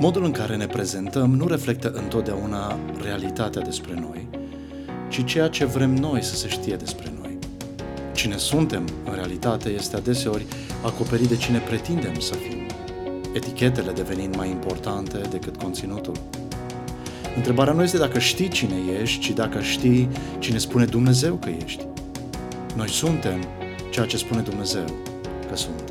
Modul în care ne prezentăm nu reflectă întotdeauna realitatea despre noi, ci ceea ce vrem noi să se știe despre noi. Cine suntem, în realitate, este adeseori acoperit de cine pretindem să fim, etichetele devenind mai importante decât conținutul. Întrebarea nu este dacă știi cine ești, ci dacă știi cine spune Dumnezeu că ești. Noi suntem ceea ce spune Dumnezeu că suntem.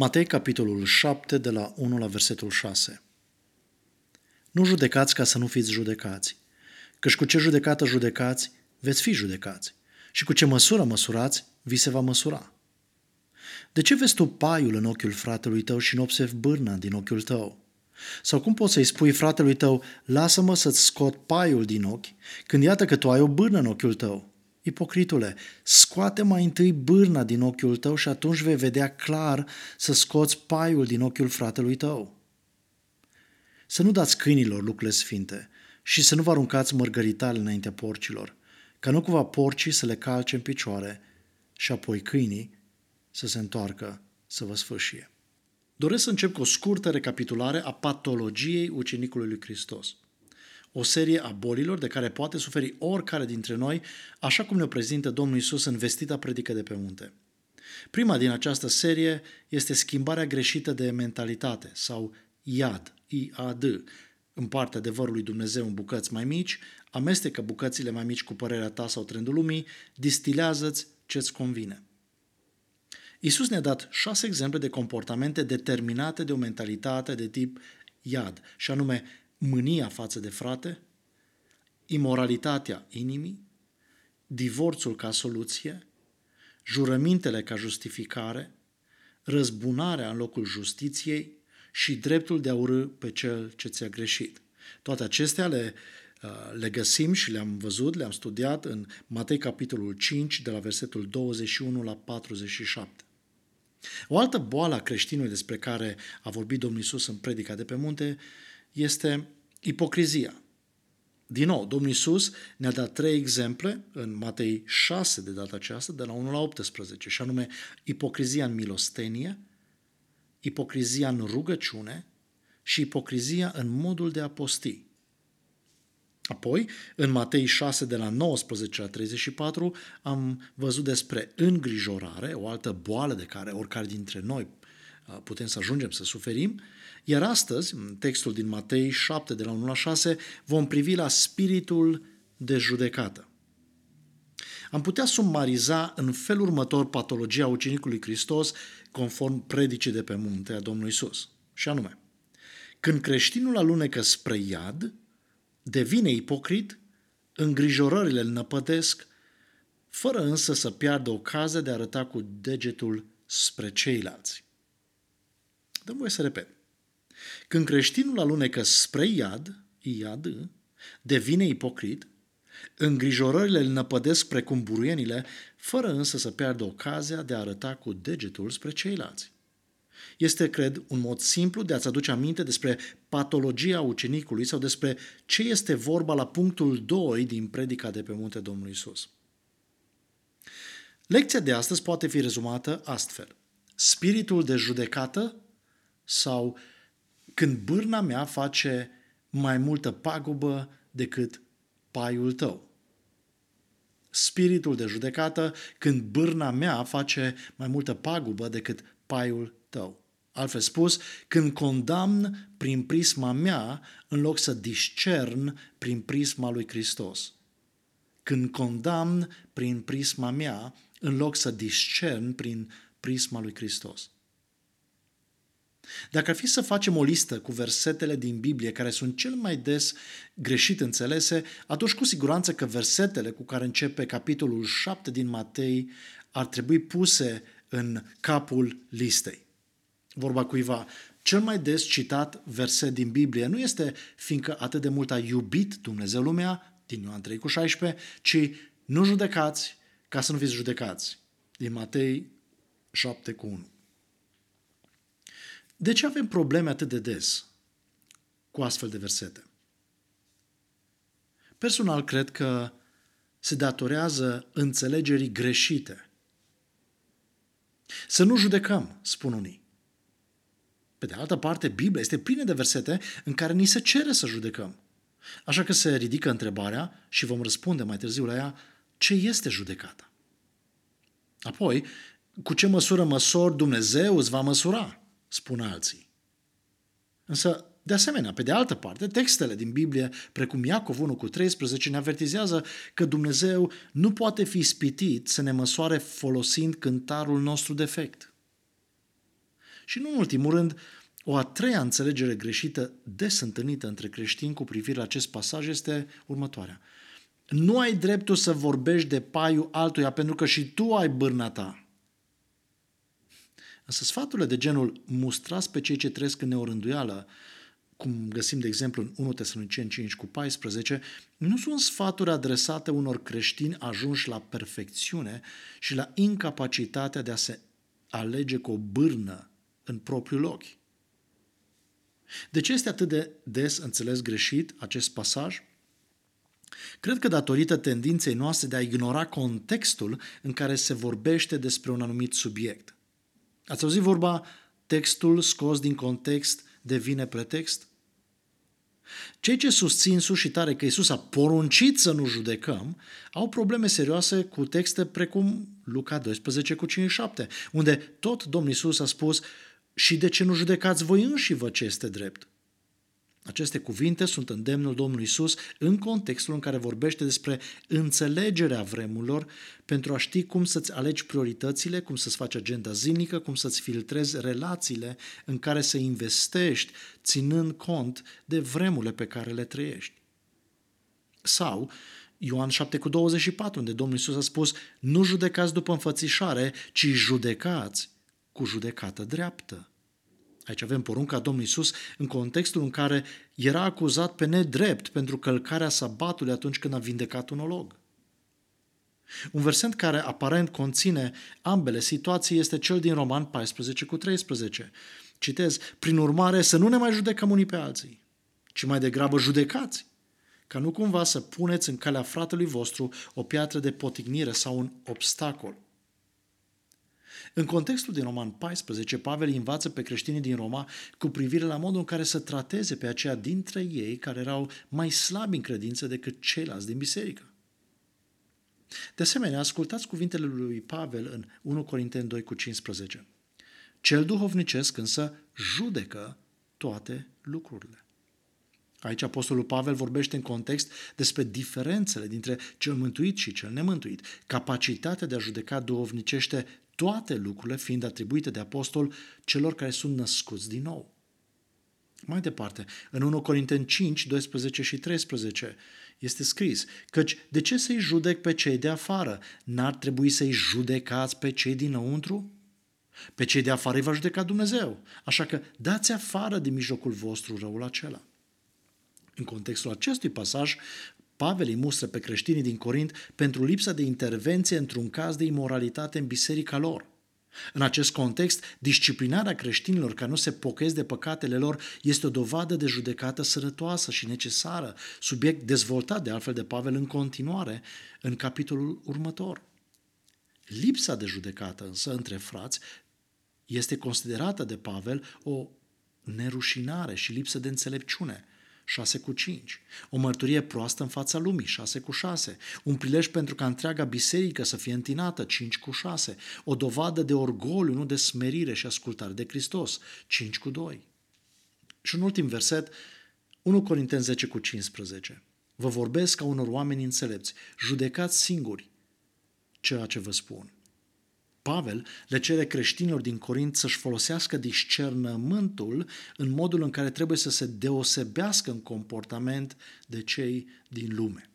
Matei, capitolul 7, de la 1 la versetul 6. Nu judecați ca să nu fiți judecați, căci cu ce judecată judecați, veți fi judecați, și cu ce măsură măsurați, vi se va măsura. De ce vezi tu paiul în ochiul fratelui tău și nu observi bârna din ochiul tău? Sau cum poți să-i spui fratelui tău, lasă-mă să-ți scot paiul din ochi, când iată că tu ai o bârnă în ochiul tău? Ipocritule, scoate mai întâi bârna din ochiul tău și atunci vei vedea clar să scoți paiul din ochiul fratelui tău. Să nu dați câinilor lucrurile sfinte și să nu vă aruncați mărgăritale înaintea porcilor, ca nu cumva porcii să le calce în picioare și apoi câinii să se întoarcă să vă sfârșie. Doresc să încep cu o scurtă recapitulare a patologiei ucenicului lui Hristos – o serie a bolilor de care poate suferi oricare dintre noi, așa cum ne prezintă Domnul Isus în vestita predică de pe munte. Prima din această serie este schimbarea greșită de mentalitate sau IAD, I-A-D, partea adevărul lui Dumnezeu în bucăți mai mici, amestecă bucățile mai mici cu părerea ta sau trendul lumii, distilează-ți ce-ți convine. Isus ne-a dat șase exemple de comportamente determinate de o mentalitate de tip iad, și anume mânia față de frate, imoralitatea inimii, divorțul ca soluție, jurămintele ca justificare, răzbunarea în locul justiției și dreptul de a urâ pe cel ce ți-a greșit. Toate acestea le, uh, le găsim și le-am văzut, le-am studiat în Matei capitolul 5, de la versetul 21 la 47. O altă boală a creștinului despre care a vorbit Domnul Isus în predica de pe munte este ipocrizia. Din nou, Domnul Iisus ne-a dat trei exemple în Matei 6 de data aceasta, de la 1 la 18, și anume ipocrizia în milostenie, ipocrizia în rugăciune și ipocrizia în modul de a posti. Apoi, în Matei 6, de la 19 la 34, am văzut despre îngrijorare, o altă boală de care oricare dintre noi uh, putem să ajungem să suferim, iar astăzi, în textul din Matei 7, de la 1 la 6, vom privi la spiritul de judecată. Am putea sumariza în felul următor patologia ucenicului Hristos conform predicii de pe munte a Domnului Isus. Și anume, când creștinul alunecă spre iad, devine ipocrit, îngrijorările îl năpădesc, fără însă să piardă ocazia de a arăta cu degetul spre ceilalți. Dăm voie să repet. Când creștinul alunecă spre iad, iad, devine ipocrit, îngrijorările îl năpădesc precum buruienile, fără însă să piardă ocazia de a arăta cu degetul spre ceilalți. Este, cred, un mod simplu de a-ți aduce aminte despre patologia ucenicului sau despre ce este vorba la punctul 2 din predica de pe munte Domnului Isus. Lecția de astăzi poate fi rezumată astfel. Spiritul de judecată sau când bârna mea face mai multă pagubă decât paiul tău. Spiritul de judecată când bârna mea face mai multă pagubă decât paiul tău. Altfel spus, când condamn prin prisma mea în loc să discern prin prisma lui Hristos. Când condamn prin prisma mea în loc să discern prin prisma lui Hristos. Dacă ar fi să facem o listă cu versetele din Biblie care sunt cel mai des greșit înțelese, atunci cu siguranță că versetele cu care începe capitolul 7 din Matei ar trebui puse în capul listei. Vorba cuiva, cel mai des citat verset din Biblie nu este fiindcă atât de mult a iubit Dumnezeu lumea, din Ioan 3 cu 16, ci nu judecați ca să nu fiți judecați, din Matei 7 cu 1. De ce avem probleme atât de des cu astfel de versete? Personal, cred că se datorează înțelegerii greșite. Să nu judecăm, spun unii. Pe de altă parte, Biblia este plină de versete în care ni se cere să judecăm. Așa că se ridică întrebarea și vom răspunde mai târziu la ea, ce este judecata? Apoi, cu ce măsură măsori Dumnezeu îți va măsura, spun alții. Însă, de asemenea, pe de altă parte, textele din Biblie, precum Iacov 1 cu 13, ne avertizează că Dumnezeu nu poate fi spitit să ne măsoare folosind cântarul nostru defect. Și nu în ultimul rând, o a treia înțelegere greșită des întâlnită între creștini cu privire la acest pasaj este următoarea. Nu ai dreptul să vorbești de paiul altuia pentru că și tu ai bârna ta. Însă sfaturile de genul mustrați pe cei ce trăiesc în neorânduială, cum găsim de exemplu în 1 Tesaloniceni 5 cu 14, nu sunt sfaturi adresate unor creștini ajunși la perfecțiune și la incapacitatea de a se alege cu o bârnă în propriul ochi. De ce este atât de des înțeles greșit acest pasaj? Cred că datorită tendinței noastre de a ignora contextul în care se vorbește despre un anumit subiect. Ați auzit vorba textul scos din context devine pretext? Cei ce susțin sus și tare că Isus a poruncit să nu judecăm, au probleme serioase cu texte precum Luca 12 cu 57, unde tot Domnul Isus a spus și de ce nu judecați voi înși vă ce este drept? Aceste cuvinte sunt îndemnul Domnului Isus în contextul în care vorbește despre înțelegerea vremurilor pentru a ști cum să-ți alegi prioritățile, cum să-ți faci agenda zilnică, cum să-ți filtrezi relațiile în care să investești, ținând cont de vremurile pe care le trăiești. Sau Ioan 7 cu 24, unde Domnul Isus a spus, nu judecați după înfățișare, ci judecați cu judecată dreaptă. Aici avem porunca Domnului Isus în contextul în care era acuzat pe nedrept pentru călcarea sabatului atunci când a vindecat un olog. Un verset care aparent conține ambele situații este cel din Roman 14 cu 13. Citez, prin urmare să nu ne mai judecăm unii pe alții, ci mai degrabă judecați, ca nu cumva să puneți în calea fratelui vostru o piatră de potignire sau un obstacol. În contextul din Roman 14, Pavel învață pe creștinii din Roma cu privire la modul în care să trateze pe aceia dintre ei care erau mai slabi în credință decât ceilalți din biserică. De asemenea, ascultați cuvintele lui Pavel în 1 Corinteni 2 cu 15. Cel duhovnicesc însă judecă toate lucrurile. Aici Apostolul Pavel vorbește în context despre diferențele dintre cel mântuit și cel nemântuit. Capacitatea de a judeca duhovnicește toate lucrurile fiind atribuite de apostol celor care sunt născuți din nou. Mai departe, în 1 Corinteni 5, 12 și 13 este scris, căci de ce să-i judec pe cei de afară? N-ar trebui să-i judecați pe cei dinăuntru? Pe cei de afară îi va judeca Dumnezeu, așa că dați afară din mijlocul vostru răul acela. În contextul acestui pasaj, Pavel îi mustră pe creștinii din Corint pentru lipsa de intervenție într-un caz de imoralitate în biserica lor. În acest context, disciplinarea creștinilor care nu se pochez de păcatele lor este o dovadă de judecată sărătoasă și necesară, subiect dezvoltat de altfel de Pavel în continuare în capitolul următor. Lipsa de judecată însă între frați este considerată de Pavel o nerușinare și lipsă de înțelepciune – 6 cu 5. O mărturie proastă în fața lumii, 6 cu 6. Un prilej pentru ca întreaga biserică să fie întinată, 5 cu 6. O dovadă de orgoliu, nu de smerire și ascultare de Hristos, 5 cu 2. Și un ultim verset, 1 Corinteni 10 cu 15. Vă vorbesc ca unor oameni înțelepți, judecați singuri ceea ce vă spun. Pavel le cere creștinilor din Corint să-și folosească discernământul în modul în care trebuie să se deosebească în comportament de cei din lume.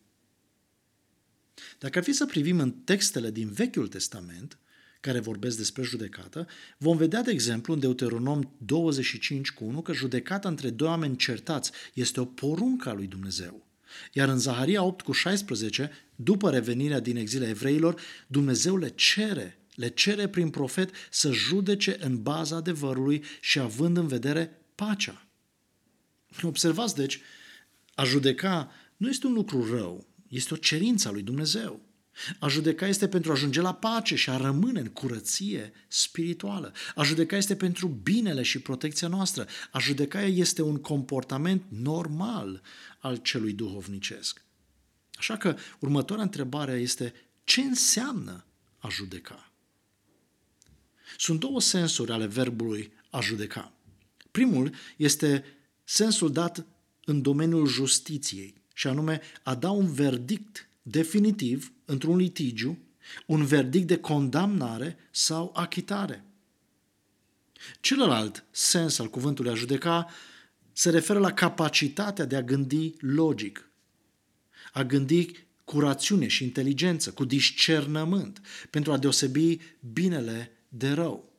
Dacă ar fi să privim în textele din Vechiul Testament, care vorbesc despre judecată, vom vedea, de exemplu, în Deuteronom 25 cu 1 că judecata între doi oameni certați este o poruncă a lui Dumnezeu. Iar în Zaharia 8 cu 16, după revenirea din exilea evreilor, Dumnezeu le cere le cere prin profet să judece în baza adevărului și având în vedere pacea. Observați, deci, a judeca nu este un lucru rău, este o cerință a lui Dumnezeu. A judeca este pentru a ajunge la pace și a rămâne în curăție spirituală. A judeca este pentru binele și protecția noastră. A judeca este un comportament normal al celui duhovnicesc. Așa că următoarea întrebare este ce înseamnă a judeca? Sunt două sensuri ale verbului a judeca. Primul este sensul dat în domeniul justiției, și anume a da un verdict definitiv într-un litigiu, un verdict de condamnare sau achitare. Celălalt sens al cuvântului a judeca se referă la capacitatea de a gândi logic, a gândi cu rațiune și inteligență, cu discernământ, pentru a deosebi binele de rău.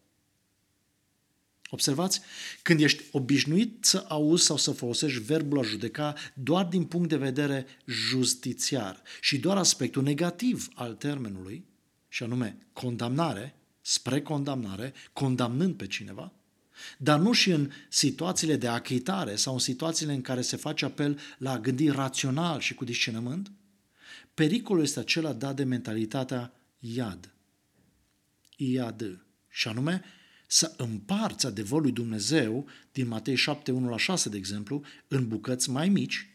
Observați, când ești obișnuit să auzi sau să folosești verbul a judeca doar din punct de vedere justițiar și doar aspectul negativ al termenului, și anume condamnare, spre condamnare, condamnând pe cineva, dar nu și în situațiile de achitare sau în situațiile în care se face apel la a gândi rațional și cu discernământ, pericolul este acela dat de mentalitatea iad. Iad. Și anume, să împarți adevărul lui Dumnezeu din Matei 7, 1 la 6, de exemplu, în bucăți mai mici,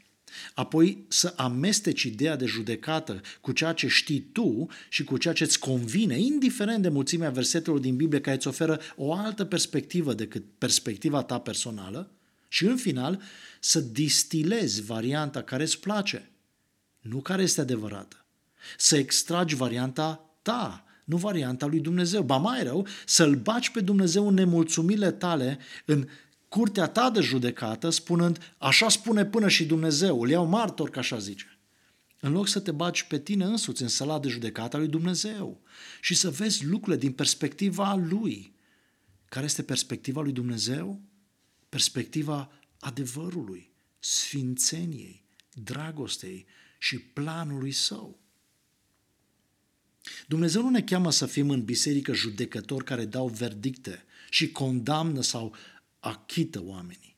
apoi să amesteci ideea de judecată cu ceea ce știi tu și cu ceea ce îți convine, indiferent de mulțimea versetelor din Biblie care îți oferă o altă perspectivă decât perspectiva ta personală, și în final să distilezi varianta care îți place, nu care este adevărată. Să extragi varianta ta, nu varianta lui Dumnezeu. Ba mai rău, să-L baci pe Dumnezeu în nemulțumile tale, în curtea ta de judecată, spunând, așa spune până și Dumnezeu, îl iau martor, ca așa zice. În loc să te baci pe tine însuți în sala de judecată a lui Dumnezeu și să vezi lucrurile din perspectiva lui. Care este perspectiva lui Dumnezeu? Perspectiva adevărului, sfințeniei, dragostei și planului său. Dumnezeu nu ne cheamă să fim în biserică judecători care dau verdicte și condamnă sau achită oamenii.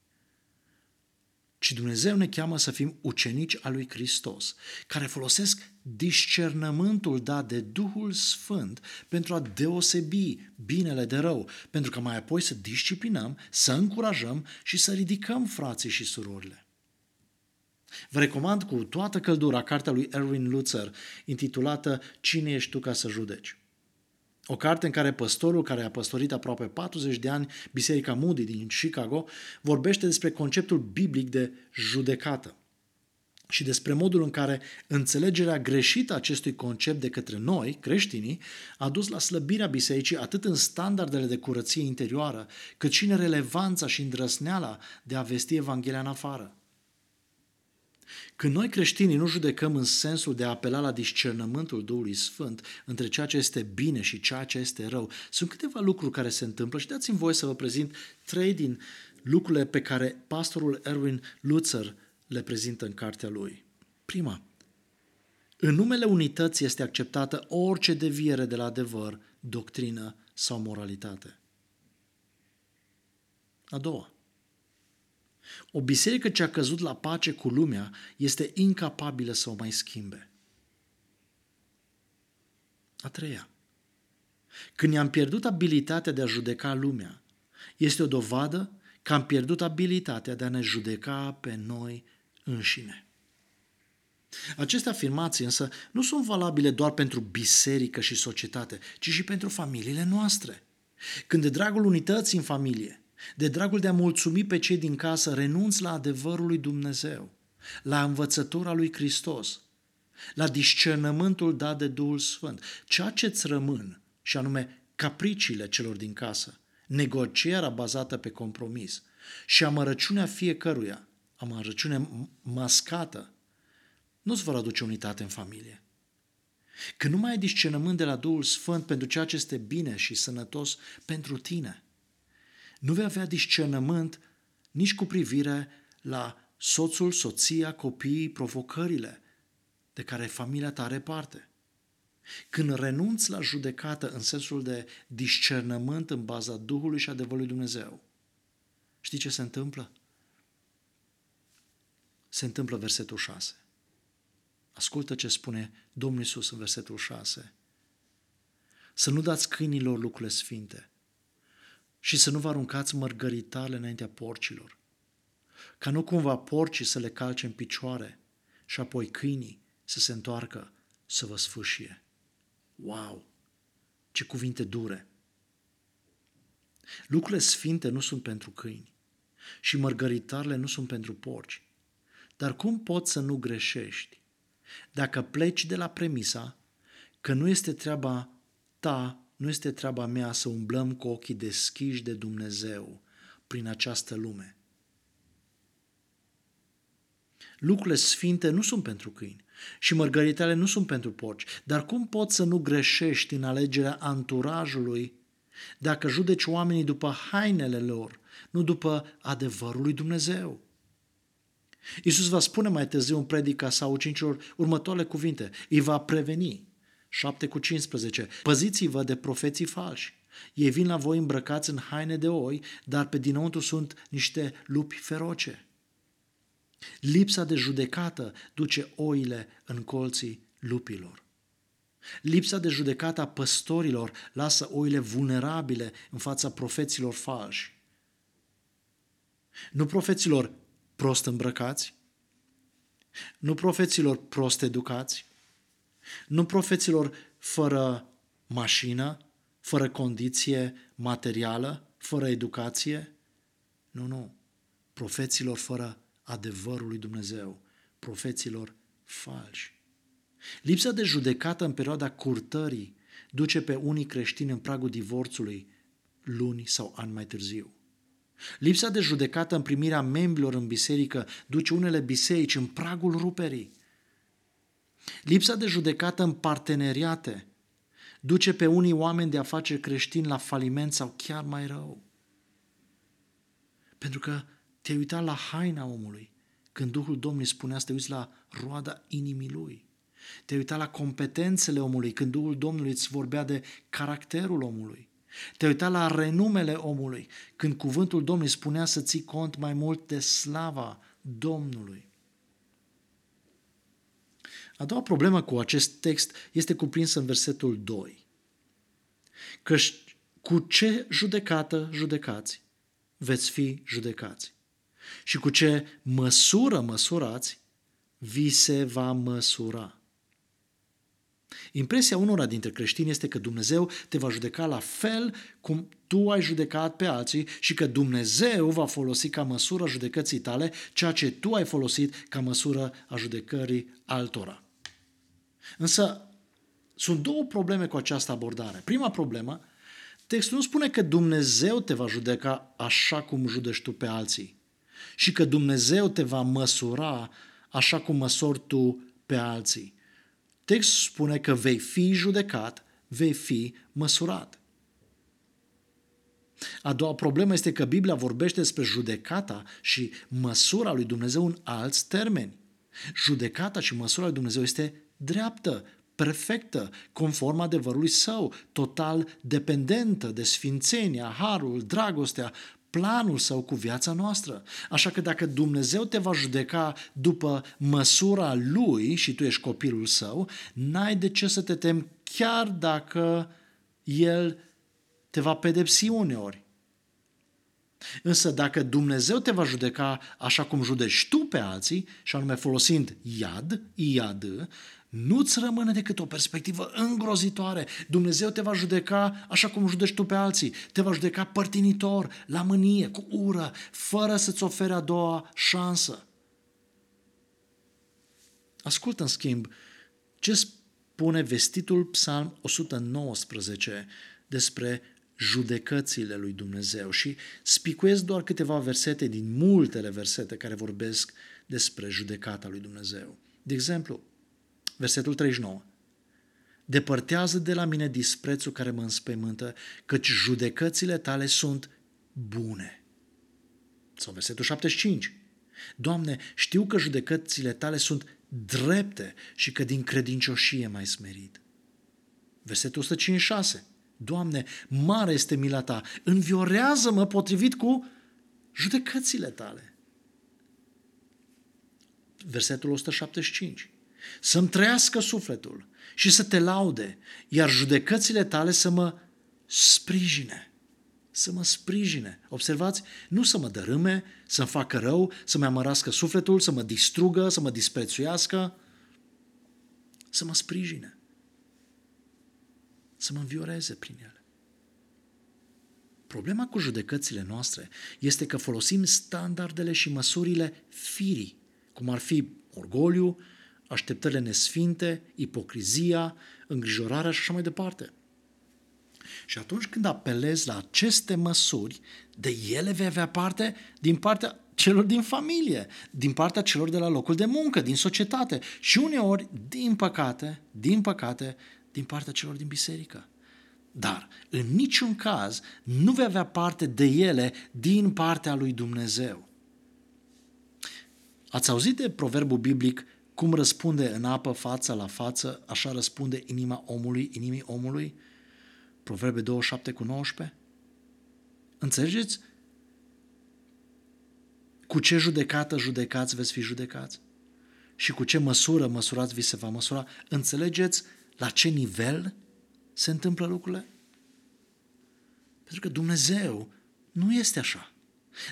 Ci Dumnezeu ne cheamă să fim ucenici al lui Hristos, care folosesc discernământul dat de Duhul Sfânt pentru a deosebi binele de rău, pentru că mai apoi să disciplinăm, să încurajăm și să ridicăm frații și surorile. Vă recomand cu toată căldura cartea lui Erwin Lutzer, intitulată Cine ești tu ca să judeci? O carte în care păstorul, care a păstorit aproape 40 de ani Biserica Moody din Chicago, vorbește despre conceptul biblic de judecată și despre modul în care înțelegerea greșită a acestui concept de către noi, creștinii, a dus la slăbirea bisericii atât în standardele de curăție interioară, cât și în relevanța și îndrăsneala de a vesti Evanghelia în afară. Când noi creștinii nu judecăm în sensul de a apela la discernământul Duhului Sfânt între ceea ce este bine și ceea ce este rău, sunt câteva lucruri care se întâmplă și dați-mi voie să vă prezint trei din lucrurile pe care pastorul Erwin Lutzer le prezintă în cartea lui. Prima, în numele unității este acceptată orice deviere de la adevăr, doctrină sau moralitate. A doua, o biserică ce a căzut la pace cu lumea este incapabilă să o mai schimbe. A treia. Când i-am pierdut abilitatea de a judeca lumea, este o dovadă că am pierdut abilitatea de a ne judeca pe noi înșine. Aceste afirmații însă nu sunt valabile doar pentru biserică și societate, ci și pentru familiile noastre. Când de dragul unității în familie, de dragul de a mulțumi pe cei din casă, renunți la adevărul lui Dumnezeu, la învățătura lui Hristos, la discernământul dat de Duhul Sfânt. Ceea ce îți rămân, și anume capriciile celor din casă, negocierea bazată pe compromis și amărăciunea fiecăruia, amărăciune mascată, nu-ți vor aduce unitate în familie. Când nu mai ai discernământ de la Duhul Sfânt pentru ceea ce este bine și sănătos pentru tine – nu vei avea discernământ nici cu privire la soțul, soția, copiii, provocările de care familia ta are parte. Când renunți la judecată în sensul de discernământ în baza Duhului și adevărului Dumnezeu, știi ce se întâmplă? Se întâmplă versetul 6. Ascultă ce spune Domnul Iisus în versetul 6. Să nu dați câinilor lucrurile sfinte și să nu vă aruncați mărgăritale înaintea porcilor, ca nu cumva porcii să le calce în picioare și apoi câinii să se întoarcă să vă sfâșie. Wow! Ce cuvinte dure! Lucrurile sfinte nu sunt pentru câini și mărgăritarele nu sunt pentru porci. Dar cum poți să nu greșești dacă pleci de la premisa că nu este treaba ta, nu este treaba mea să umblăm cu ochii deschiși de Dumnezeu prin această lume? Lucrurile sfinte nu sunt pentru câini și mărgăritele nu sunt pentru porci. Dar cum poți să nu greșești în alegerea anturajului dacă judeci oamenii după hainele lor, nu după adevărul lui Dumnezeu? Iisus va spune mai târziu în predica sau ucenicilor următoarele cuvinte. Îi va preveni. 7 cu 15. Păziți-vă de profeții falși. Ei vin la voi îmbrăcați în haine de oi, dar pe dinăuntru sunt niște lupi feroce. Lipsa de judecată duce oile în colții lupilor. Lipsa de judecată a păstorilor lasă oile vulnerabile în fața profeților falși. Nu profeților prost îmbrăcați, nu profeților prost educați, nu profeților fără mașină, fără condiție materială, fără educație. Nu, nu. Profeților fără adevărul lui Dumnezeu, profeților falși. Lipsa de judecată în perioada curtării duce pe unii creștini în pragul divorțului luni sau ani mai târziu. Lipsa de judecată în primirea membrilor în biserică duce unele biserici în pragul ruperii. Lipsa de judecată în parteneriate duce pe unii oameni de afaceri creștini la faliment sau chiar mai rău. Pentru că te-ai uitat la haina omului când Duhul Domnului spunea să te uiți la roada inimii lui. Te-ai uitat la competențele omului când Duhul Domnului îți vorbea de caracterul omului. Te-ai uitat la renumele omului când cuvântul Domnului spunea să ții cont mai mult de slava Domnului. A doua problemă cu acest text este cuprinsă în versetul 2. Că cu ce judecată judecați, veți fi judecați și cu ce măsură măsurați, vi se va măsura. Impresia unora dintre creștini este că Dumnezeu te va judeca la fel cum tu ai judecat pe alții și că Dumnezeu va folosi ca măsură judecății tale ceea ce tu ai folosit ca măsură a judecării altora. Însă sunt două probleme cu această abordare. Prima problemă, textul nu spune că Dumnezeu te va judeca așa cum judești tu pe alții și că Dumnezeu te va măsura așa cum măsori tu pe alții. Textul spune că vei fi judecat, vei fi măsurat. A doua problemă este că Biblia vorbește despre judecata și măsura lui Dumnezeu în alți termeni. Judecata și măsura lui Dumnezeu este dreaptă, perfectă, conform adevărului său, total dependentă de sfințenia, harul, dragostea, planul său cu viața noastră. Așa că dacă Dumnezeu te va judeca după măsura lui și tu ești copilul său, n-ai de ce să te temi chiar dacă el te va pedepsi uneori. Însă dacă Dumnezeu te va judeca așa cum judeci tu pe alții, și anume folosind iad, iad, nu-ți rămâne decât o perspectivă îngrozitoare. Dumnezeu te va judeca așa cum judești tu pe alții. Te va judeca părtinitor, la mânie, cu ură, fără să-ți ofere a doua șansă. Ascultă, în schimb, ce spune vestitul Psalm 119 despre judecățile lui Dumnezeu și spicuiesc doar câteva versete din multele versete care vorbesc despre judecata lui Dumnezeu. De exemplu, versetul 39. Depărtează de la mine disprețul care mă înspăimântă, căci judecățile tale sunt bune. Sau versetul 75. Doamne, știu că judecățile tale sunt drepte și că din credincioșie mai smerit. Versetul 156. Doamne, mare este mila ta, înviorează-mă potrivit cu judecățile tale. Versetul 175. să-mi trăiască sufletul și să te laude, iar judecățile tale să mă sprijine. Să mă sprijine. Observați? Nu să mă dărâme, să-mi facă rău, să mă amărască sufletul, să mă distrugă, să mă disprețuiască, să mă sprijine. Să mă învioreze prin ele. Problema cu judecățile noastre este că folosim standardele și măsurile firii, cum ar fi orgoliu, așteptările nesfinte, ipocrizia, îngrijorarea și așa mai departe. Și atunci când apelezi la aceste măsuri, de ele vei avea parte din partea celor din familie, din partea celor de la locul de muncă, din societate și uneori, din păcate, din păcate, din partea celor din biserică. Dar, în niciun caz, nu vei avea parte de ele din partea lui Dumnezeu. Ați auzit de proverbul biblic cum răspunde în apă fața la față, așa răspunde inima omului, inimii omului? Proverbe 27 cu 19? Înțelegeți? Cu ce judecată judecați veți fi judecați? Și cu ce măsură măsurați vi se va măsura? Înțelegeți la ce nivel se întâmplă lucrurile? Pentru că Dumnezeu nu este așa.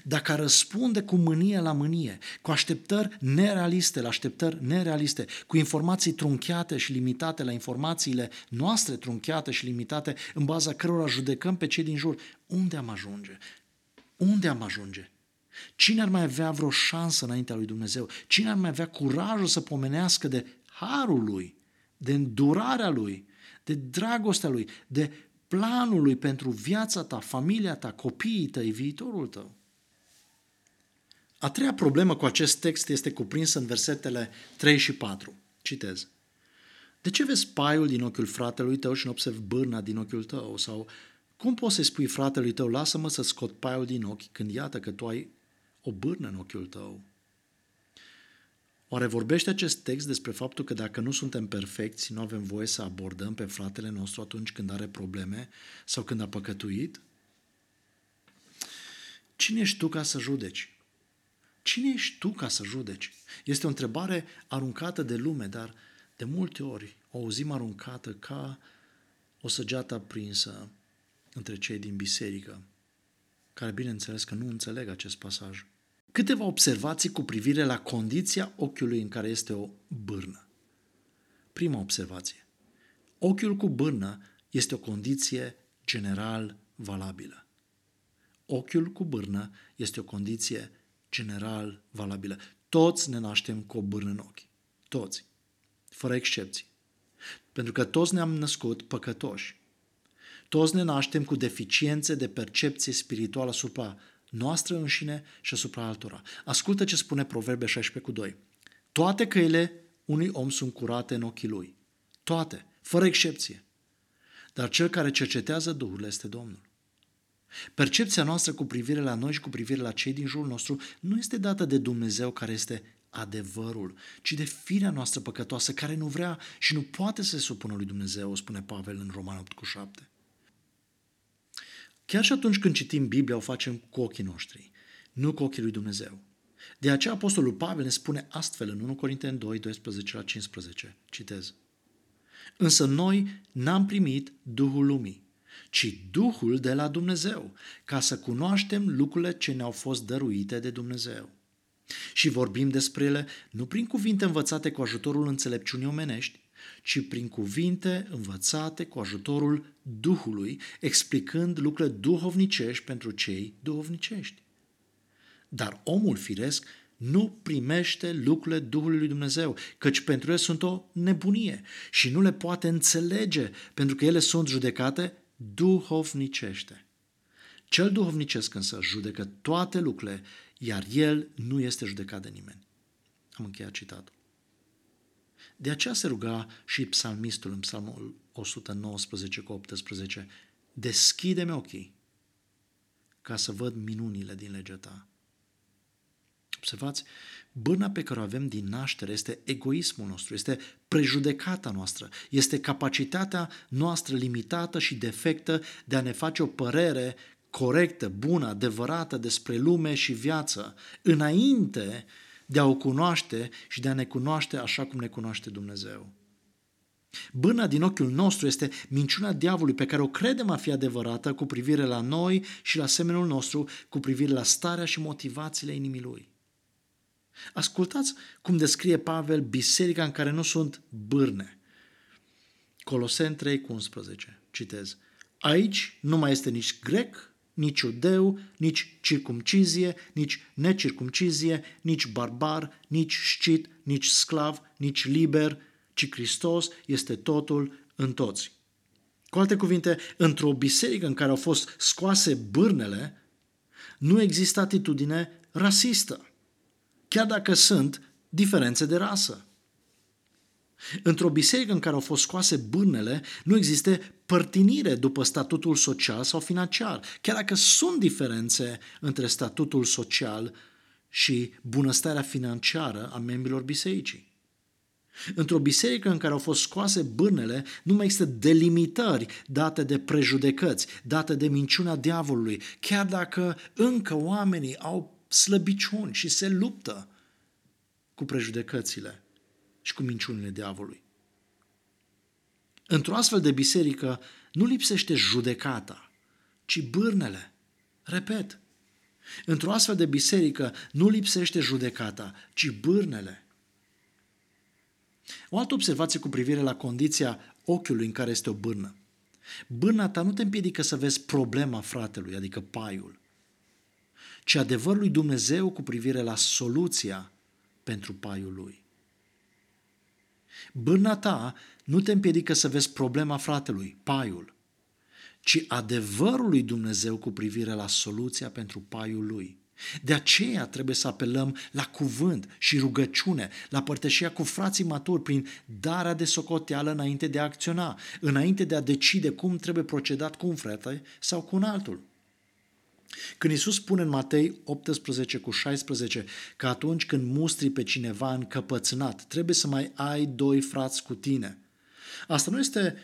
Dacă răspunde cu mânie la mânie, cu așteptări nerealiste la așteptări nerealiste, cu informații trunchiate și limitate la informațiile noastre trunchiate și limitate, în baza cărora judecăm pe cei din jur, unde am ajunge? Unde am ajunge? Cine ar mai avea vreo șansă înaintea lui Dumnezeu? Cine ar mai avea curajul să pomenească de harul lui, de îndurarea lui, de dragostea lui, de planul lui pentru viața ta, familia ta, copiii tăi, viitorul tău? A treia problemă cu acest text este cuprinsă în versetele 3 și 4. Citez. De ce vezi paiul din ochiul fratelui tău și nu observi bârna din ochiul tău? Sau cum poți să-i spui fratelui tău, lasă-mă să scot paiul din ochi când iată că tu ai o bârnă în ochiul tău? Oare vorbește acest text despre faptul că dacă nu suntem perfecți, nu avem voie să abordăm pe fratele nostru atunci când are probleme sau când a păcătuit? Cine ești tu ca să judeci? Cine ești tu ca să judeci? Este o întrebare aruncată de lume, dar de multe ori o auzim aruncată ca o săgeată aprinsă între cei din biserică, care bineînțeles că nu înțeleg acest pasaj. Câteva observații cu privire la condiția ochiului în care este o bârnă. Prima observație. Ochiul cu bârnă este o condiție general valabilă. Ochiul cu bârnă este o condiție general valabilă. Toți ne naștem cu o bârnă în ochi. Toți. Fără excepții. Pentru că toți ne-am născut păcătoși. Toți ne naștem cu deficiențe de percepție spirituală asupra noastră înșine și asupra altora. Ascultă ce spune Proverbe 16 cu 2. Toate căile unui om sunt curate în ochii lui. Toate, fără excepție. Dar cel care cercetează Duhul este Domnul. Percepția noastră cu privire la noi și cu privire la cei din jurul nostru nu este dată de Dumnezeu care este adevărul, ci de firea noastră păcătoasă care nu vrea și nu poate să se supună lui Dumnezeu, spune Pavel în Roman 8 cu 7. Chiar și atunci când citim Biblia, o facem cu ochii noștri, nu cu ochii lui Dumnezeu. De aceea Apostolul Pavel ne spune astfel în 1 Corinteni 2, 12 la 15. Citez. Însă noi n-am primit Duhul lumii, ci Duhul de la Dumnezeu, ca să cunoaștem lucrurile ce ne-au fost dăruite de Dumnezeu. Și vorbim despre ele nu prin cuvinte învățate cu ajutorul înțelepciunii omenești, ci prin cuvinte învățate cu ajutorul Duhului, explicând lucrurile duhovnicești pentru cei duhovnicești. Dar omul firesc nu primește lucrurile Duhului lui Dumnezeu, căci pentru el sunt o nebunie și nu le poate înțelege, pentru că ele sunt judecate duhovnicește. Cel duhovnicesc însă judecă toate lucrurile, iar el nu este judecat de nimeni. Am încheiat citatul. De aceea se ruga și psalmistul în psalmul 119 cu 18, Deschide-mi ochii ca să văd minunile din legea ta. Observați, bâna pe care o avem din naștere este egoismul nostru, este prejudecata noastră, este capacitatea noastră limitată și defectă de a ne face o părere corectă, bună, adevărată despre lume și viață, înainte de a o cunoaște și de a ne cunoaște așa cum ne cunoaște Dumnezeu. Bâna din ochiul nostru este minciuna diavolului pe care o credem a fi adevărată cu privire la noi și la semenul nostru, cu privire la starea și motivațiile inimii lui. Ascultați cum descrie Pavel biserica în care nu sunt bârne. Colosen 3 cu 11. Citez. Aici nu mai este nici grec, nici iudeu, nici circumcizie, nici necircumcizie, nici barbar, nici scit, nici sclav, nici liber, ci Hristos este totul în toți. Cu alte cuvinte, într-o biserică în care au fost scoase bârnele, nu există atitudine rasistă, chiar dacă sunt diferențe de rasă. Într-o biserică în care au fost scoase bârnele, nu există părtinire după statutul social sau financiar, chiar dacă sunt diferențe între statutul social și bunăstarea financiară a membrilor bisericii. Într-o biserică în care au fost scoase bârnele, nu mai există delimitări date de prejudecăți, date de minciuna diavolului, chiar dacă încă oamenii au slăbiciuni și se luptă cu prejudecățile și cu minciunile diavolului. Într-o astfel de biserică nu lipsește judecata, ci bârnele. Repet, într-o astfel de biserică nu lipsește judecata, ci bârnele. O altă observație cu privire la condiția ochiului în care este o bârnă. Bârna ta nu te împiedică să vezi problema fratelui, adică paiul, ci adevărul lui Dumnezeu cu privire la soluția pentru paiul lui. Bârna ta nu te împiedică să vezi problema fratelui, paiul, ci adevărul lui Dumnezeu cu privire la soluția pentru paiul lui. De aceea trebuie să apelăm la cuvânt și rugăciune, la părtășia cu frații maturi prin darea de socoteală înainte de a acționa, înainte de a decide cum trebuie procedat cu un frate sau cu un altul. Când Iisus spune în Matei 18 cu 16 că atunci când mustri pe cineva încăpățânat, trebuie să mai ai doi frați cu tine. Asta nu este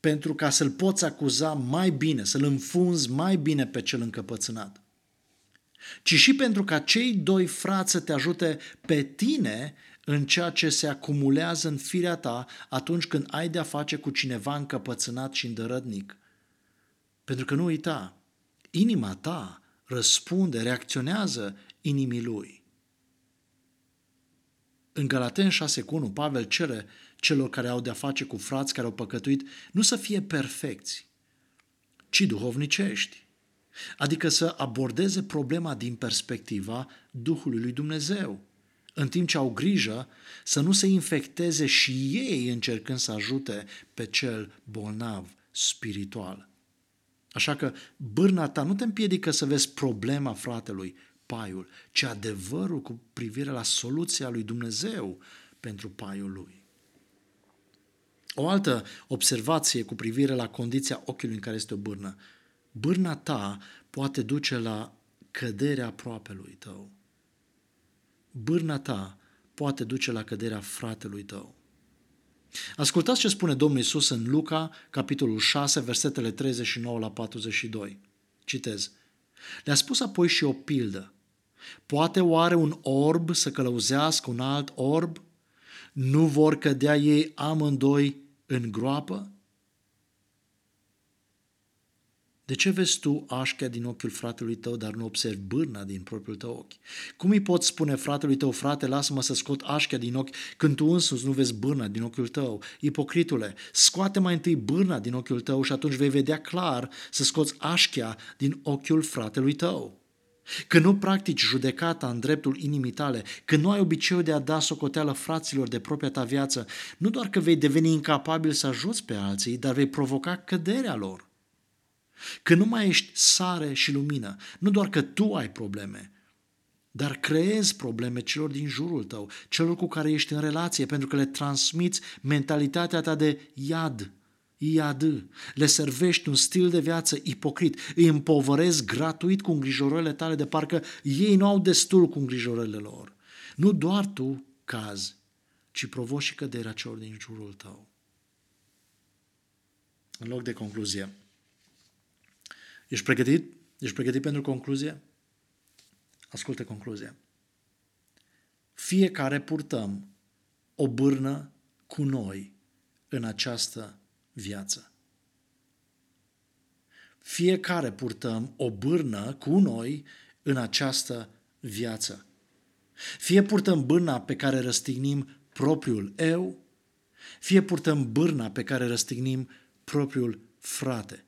pentru ca să-l poți acuza mai bine, să-l înfunzi mai bine pe cel încăpățânat ci și pentru ca cei doi frați să te ajute pe tine în ceea ce se acumulează în firea ta atunci când ai de-a face cu cineva încăpățânat și îndărădnic. Pentru că nu uita, inima ta răspunde, reacționează inimii lui. În Galaten 6 cu 1, Pavel cere celor care au de-a face cu frați care au păcătuit nu să fie perfecți, ci duhovnicești. Adică să abordeze problema din perspectiva Duhului lui Dumnezeu, în timp ce au grijă să nu se infecteze și ei încercând să ajute pe cel bolnav spiritual. Așa că bârna ta nu te împiedică să vezi problema fratelui, paiul, ci adevărul cu privire la soluția lui Dumnezeu pentru paiul lui. O altă observație cu privire la condiția ochiului în care este o bârnă bârna ta poate duce la căderea aproapelui tău. Bârna ta poate duce la căderea fratelui tău. Ascultați ce spune Domnul Isus în Luca, capitolul 6, versetele 39 la 42. Citez. Le-a spus apoi și o pildă. Poate oare un orb să călăuzească un alt orb? Nu vor cădea ei amândoi în groapă? De ce vezi tu așchea din ochiul fratelui tău, dar nu observi bârna din propriul tău ochi? Cum îi poți spune fratelui tău, frate, lasă-mă să scot așchea din ochi, când tu însuți nu vezi bârna din ochiul tău? Ipocritule, scoate mai întâi bârna din ochiul tău și atunci vei vedea clar să scoți așchea din ochiul fratelui tău. Când nu practici judecata în dreptul inimii tale, când nu ai obiceiul de a da socoteală fraților de propria ta viață, nu doar că vei deveni incapabil să ajuți pe alții, dar vei provoca căderea lor. Că nu mai ești sare și lumină, nu doar că tu ai probleme, dar creezi probleme celor din jurul tău, celor cu care ești în relație, pentru că le transmiți mentalitatea ta de iad, iad, le servești un stil de viață ipocrit, îi împovărezi gratuit cu îngrijorările tale de parcă ei nu au destul cu îngrijorările lor. Nu doar tu cazi, ci provoci și căderea celor din jurul tău. În loc de concluzie, Ești pregătit? Ești pregătit pentru concluzie? Ascultă concluzia. Fiecare purtăm o bârnă cu noi în această viață. Fiecare purtăm o bârnă cu noi în această viață. Fie purtăm bârna pe care răstignim propriul eu, fie purtăm bârna pe care răstignim propriul frate.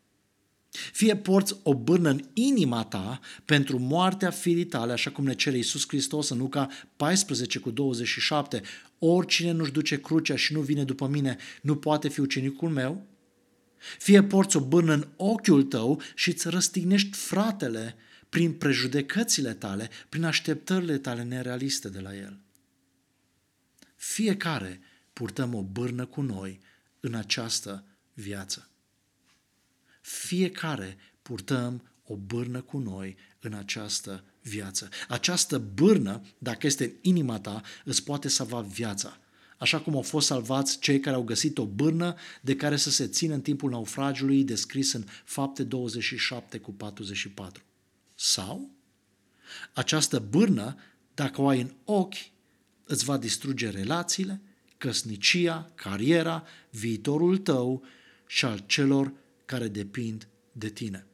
Fie porți o bârnă în inima ta pentru moartea firii tale, așa cum ne cere Iisus Hristos în Luca 14 cu 27. Oricine nu-și duce crucea și nu vine după mine, nu poate fi ucenicul meu. Fie porți o bârnă în ochiul tău și îți răstignești fratele prin prejudecățile tale, prin așteptările tale nerealiste de la el. Fiecare purtăm o bârnă cu noi în această viață. Fiecare purtăm o bârnă cu noi în această viață. Această bârnă, dacă este în inima ta, îți poate salva viața. Așa cum au fost salvați cei care au găsit o bârnă de care să se țină în timpul naufragiului descris în fapte 27 cu 44. Sau această bârnă, dacă o ai în ochi, îți va distruge relațiile, căsnicia, cariera, viitorul tău și al celor care depind de tine.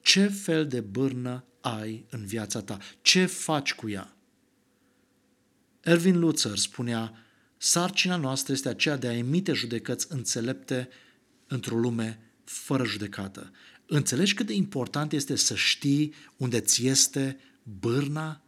Ce fel de bârnă ai în viața ta? Ce faci cu ea? Erwin Lutzer spunea, sarcina noastră este aceea de a emite judecăți înțelepte într-o lume fără judecată. Înțelegi cât de important este să știi unde ți este bârna